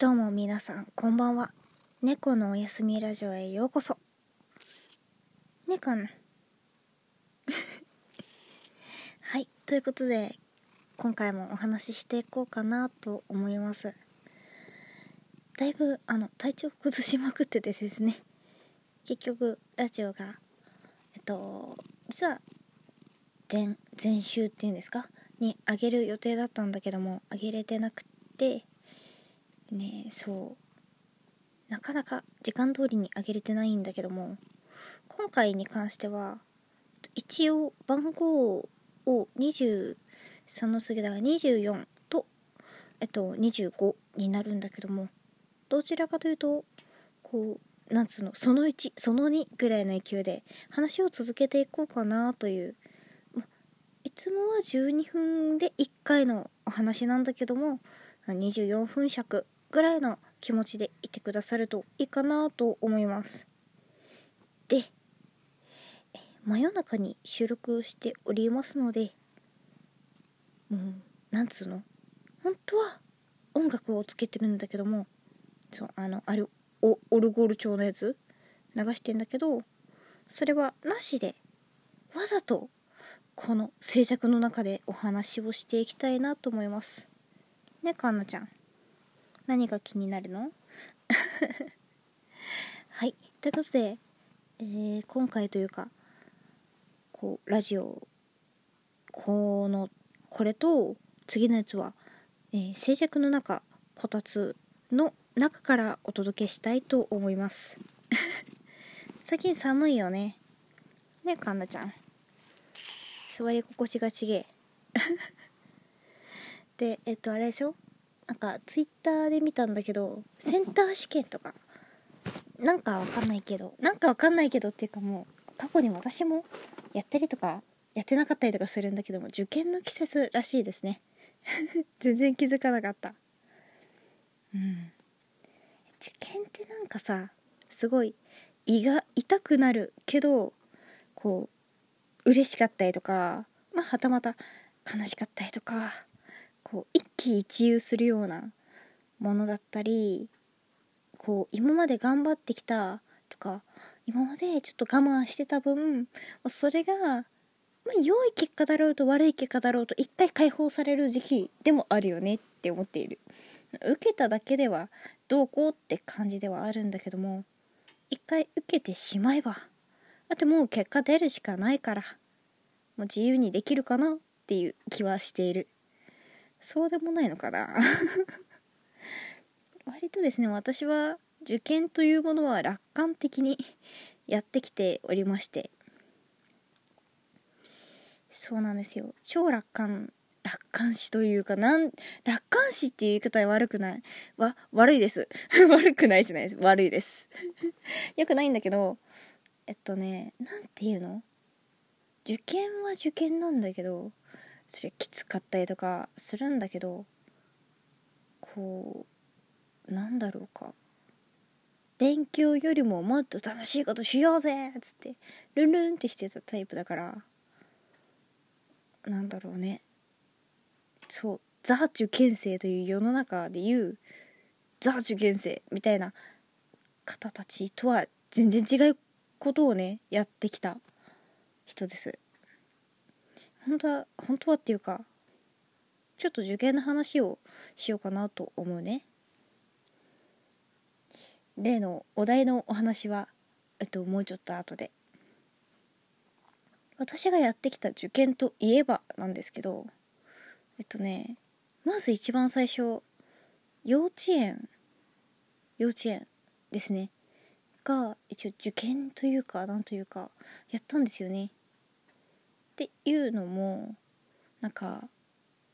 どうも皆さん、こんばんは。猫のおやすみラジオへようこそ。ねかな。はい、ということで、今回もお話ししていこうかなと思います。だいぶ、あの、体調崩しまくっててですね、結局、ラジオが、えっと、実は、前、前週っていうんですか？にあげる予定だったんだけども、あげれてなくて、ねそう。なかなか時間通りに上げれてないんだけども今回に関しては一応番号を23の次だが24とえっと25になるんだけどもどちらかというとこうなんつうのその1その2ぐらいの勢いで話を続けていこうかなといういつもは12分で1回のお話なんだけども24分尺ぐらいの気持ちでいてくださるといいかなと思います。で真夜中に収録しておりますのでもうなんつうの？本当は音楽をつけてるんだけどもそうあのあれオルゴール調のやつ流してんだけどそれはなしでわざとこの静寂の中でお話をしていきたいなと思います。ねかんなちゃん。何が気になるの？はい。ということで、えー、今回というかこうラジオこのこれと次のやつは、えー、静寂の中こたつの中からお届けしたいと思います。最近寒いよね。ねかんなちゃん。座り心地がちげえ。でえっとあれでしょ？なんかツイッターで見たんだけどセンター試験とか。なんかわかんないけどなんかわかんないけどっていうかもう過去に私もやったりとかやってなかったりとかするんだけども受験の季節らしいですね。全然気づかなかった。うん。受験ってなんかさすごい胃が痛くなるけどこう嬉しかったりとかまあはたまた悲しかったりとかこう一喜一憂するようなものだったりこう今まで頑張ってきたとか今までちょっと我慢してた分それが、まあ、良い結果だろうと悪い結果だろうと一回解放される時期でもあるよねって思っている。受けただけではどうこうって感じではあるんだけども一回受けてしまえばあともう結果出るしかないからもう自由にできるかなっていう気はしている。そうでもないのかな？割とですね私は受験というものは楽観的にやってきておりまして。そうなんですよ。超楽観楽観視というかなん楽観視っていう言い方は悪くない。わ悪いです。悪くないじゃないです。悪いです。よくないんだけどえっとね何て言うの？受験は受験なんだけどそれきつかったりとかするんだけどこうなんだろうか。勉強よりももっと楽しいことしようぜっつってルンルンってしてたタイプだからなんだろうね。そうザ受験生という世の中でいうザ受験生みたいな方たちとは全然違うことをねやってきた人です。本当は本当はっていうかちょっと受験の話をしようかなと思うね。例のお題のお話はえっともうちょっと後で。私がやってきた受験といえばなんですけどえっとねまず一番最初幼稚園幼稚園ですね。が一応受験というかなんというかやったんですよね。っていうのもなんか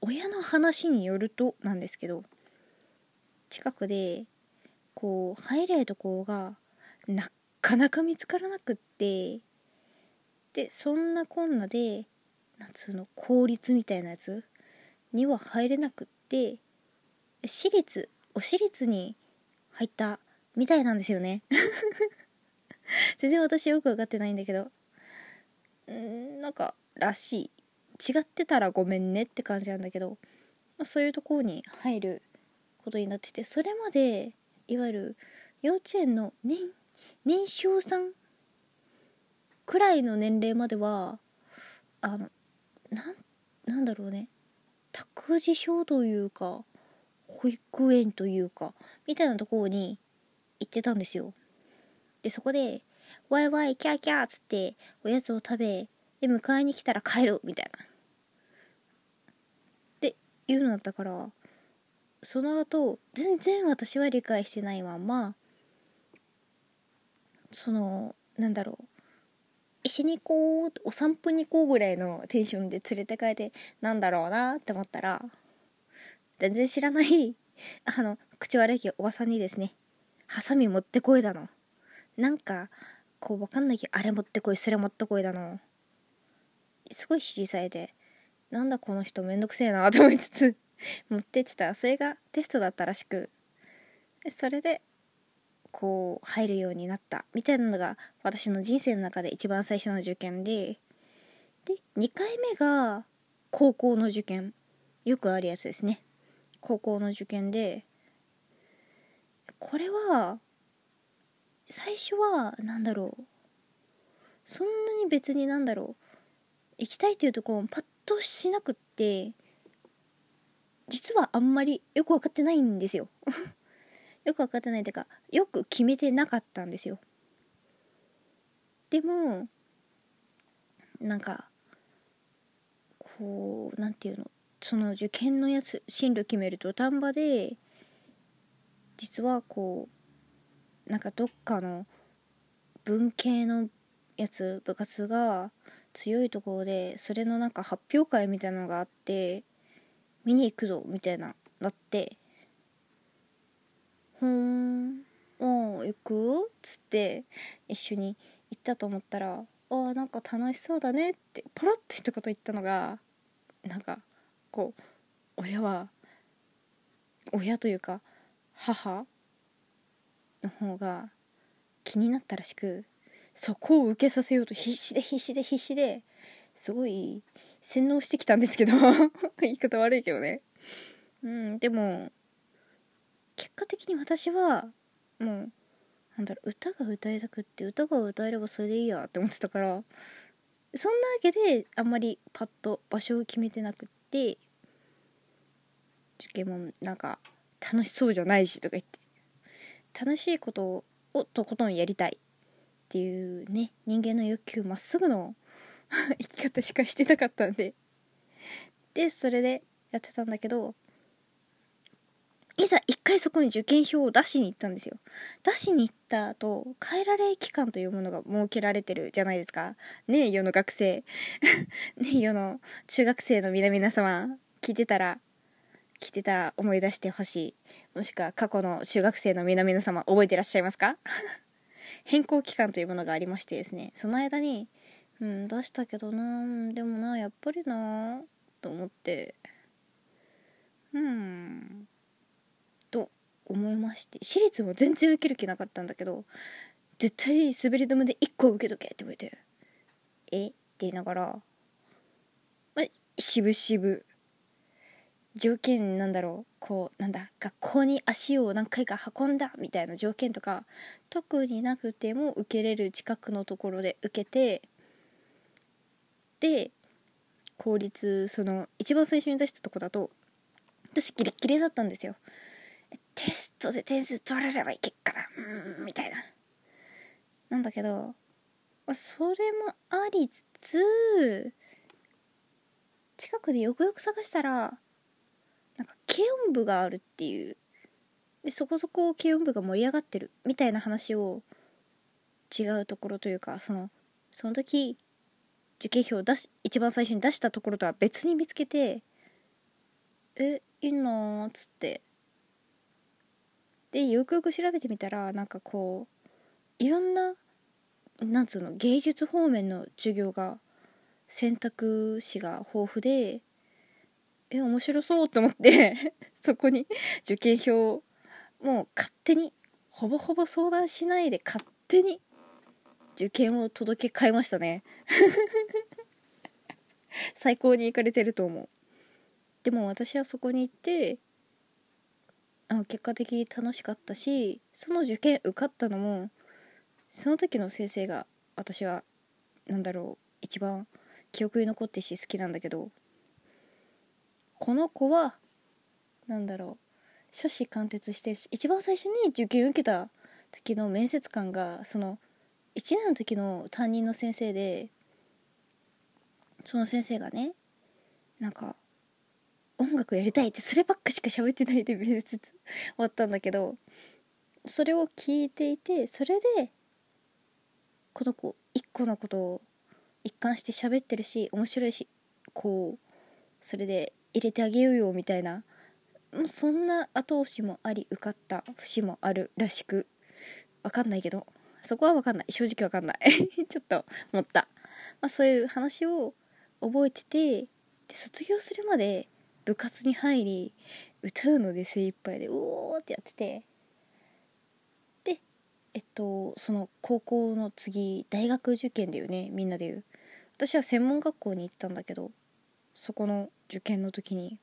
親の話によるとなんですけど近くでこう入れるとこがなかなか見つからなくってでそんなこんなで夏の公立みたいなやつには入れなくって私立お私立に入ったみたいなんですよね。全然私よく分かってないんだけど。んなんからしい。違ってたらごめんねって感じなんだけど、まあ、そういうところに入ることになっててそれまでいわゆる幼稚園の年年少さんくらいの年齢まではあのなんなんだろうね。託児所というか保育園というかみたいなところに行ってたんですよ。でそこでワイワイキャーキャーっつっておやつを食べで迎えに来たら帰るみたいな。っていうのだったからその後全然私は理解してないままそのなんだろう一緒に行こうお散歩に行こうぐらいのテンションで連れて帰ってなんだろうなって思ったら全然知らない あの口悪いおばさんにですねハサミ持ってこいだの。なんかこうわかんないけどあれ持ってこいそれ持ってこいだの。すごい指示されてなんだこの人めんどくせえなと思いつつ 持ってってた。らそれがテストだったらしくそれでこう入るようになったみたいなのが私の人生の中で一番最初の受験でで2回目が高校の受験。よくあるやつですね。高校の受験でこれは最初は何だろう。そんなに別になんだろう。行きたいっていうところもパッとしなくって実はあんまりよく分かってないんですよ。よく分かってないっていうかよく決めてなかったんですよ。でもなんかこうなんていうのその受験のやつ進路決めると丹波で実はこうなんかどっかの文系のやつ部活が強いところでそれのなんか発表会みたいなのがあって見に行くぞみたいななってほんお行く？っつって一緒に行ったと思ったら「あなんか楽しそうだね」ってポロッと一言言ったのがなんかこう親は親というか母の方が気になったらしくそこを受けさせようと必死で必死で必死ですごい洗脳してきたんですけど 言い方悪いけどね。うんでも結果的に私はもうなんだろう歌が歌いたくって歌が歌えればそれでいいやって思ってたからそんなわけであんまりパッと場所を決めてなくって受験もなんか楽しそうじゃないしとか言って楽しいことをとことんやりたい。っていうね人間の欲求まっすぐの 生き方しかしてなかったんで。でそれでやってたんだけどいざ一回そこに受験票を出しに行ったんですよ。出しに行った後帰られ期間というものが設けられてるじゃないですか。ねえ世の学生。ねえ世の中学生の皆々様聞いてたら聞いてた思い出してほしい。もしくは過去の中学生の皆々様覚えてらっしゃいますか？変更期間というものがありましてですねその間にうん出したけどなでもなやっぱりなと思ってうんと思いまして私立も全然受ける気なかったんだけど絶対滑り止めで1個受けとけって言われてえ？って言いながらまあ渋々条件なんだろう。こうなんだ学校に足を何回か運んだみたいな条件とか特になくても受けれる近くのところで受けてで公立その一番最初に出したとこだと私ギリギリだったんですよ。テストで点数取れればいけっからうんみたいな。なんだけどそれもありつつ近くでよくよく探したらなんか軽音部があるっていう。でそこそこ軽音部が盛り上がってるみたいな話を違うところというかそのその時受験票を出し一番最初に出したところとは別に見つけてえいいなっつって。でよくよく調べてみたらなんかこういろんななんつうの芸術方面の授業が選択肢が豊富でえ面白そうと思って そこに受験票をもう勝手にほぼほぼ相談しないで勝手に受験を届け買いましたね。最高に行かれてると思う。でも私はそこに行ってあ結果的に楽しかったしその受験受かったのもその時の先生が私は何だろう一番記憶に残ってし好きなんだけどこの子は何だろう初子貫徹してるし一番最初に受験受けた時の面接官がその1年の時の担任の先生でその先生がねなんか音楽やりたいってそればっかしか喋ってないで面接終わったんだけどそれを聞いていてそれでこの子一個のことを一貫して喋ってるし面白いしこうそれで入れてあげようよみたいな。そんな後押しもあり受かった節もあるらしく。わかんないけど。そこはわかんない。正直わかんない。ちょっと思った、まあ、そういう話を覚えててで卒業するまで部活に入り歌うので精一杯でうおーってやってて。でえっとその高校の次大学受験だよねみんなで。言う私は専門学校に行ったんだけどそこの受験の時に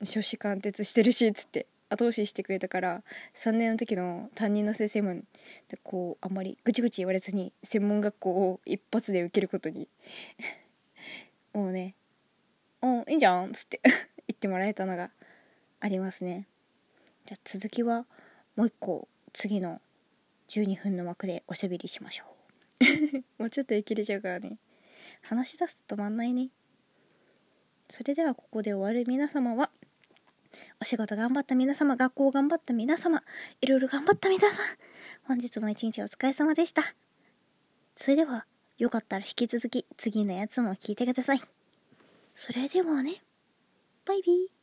初子貫徹してるしっつって後押ししてくれたから3年の時の担任の先生もこうあんまりぐちぐち言われずに専門学校を一発で受けることに もうね「うんいいんじゃん」っつって 言ってもらえたのがありますね。じゃあ続きはもう一個次の12分の枠でおしゃべりしましょう。もうちょっとできれちゃうからね。話し出すと止まんないね。それではここで終わる皆様はお仕事頑張った皆様、学校頑張った皆様、いろいろ頑張った皆さん、本日も一日お疲れ様でした。それでは、よかったら引き続き次のやつも聞いてください。それではね、バイビー。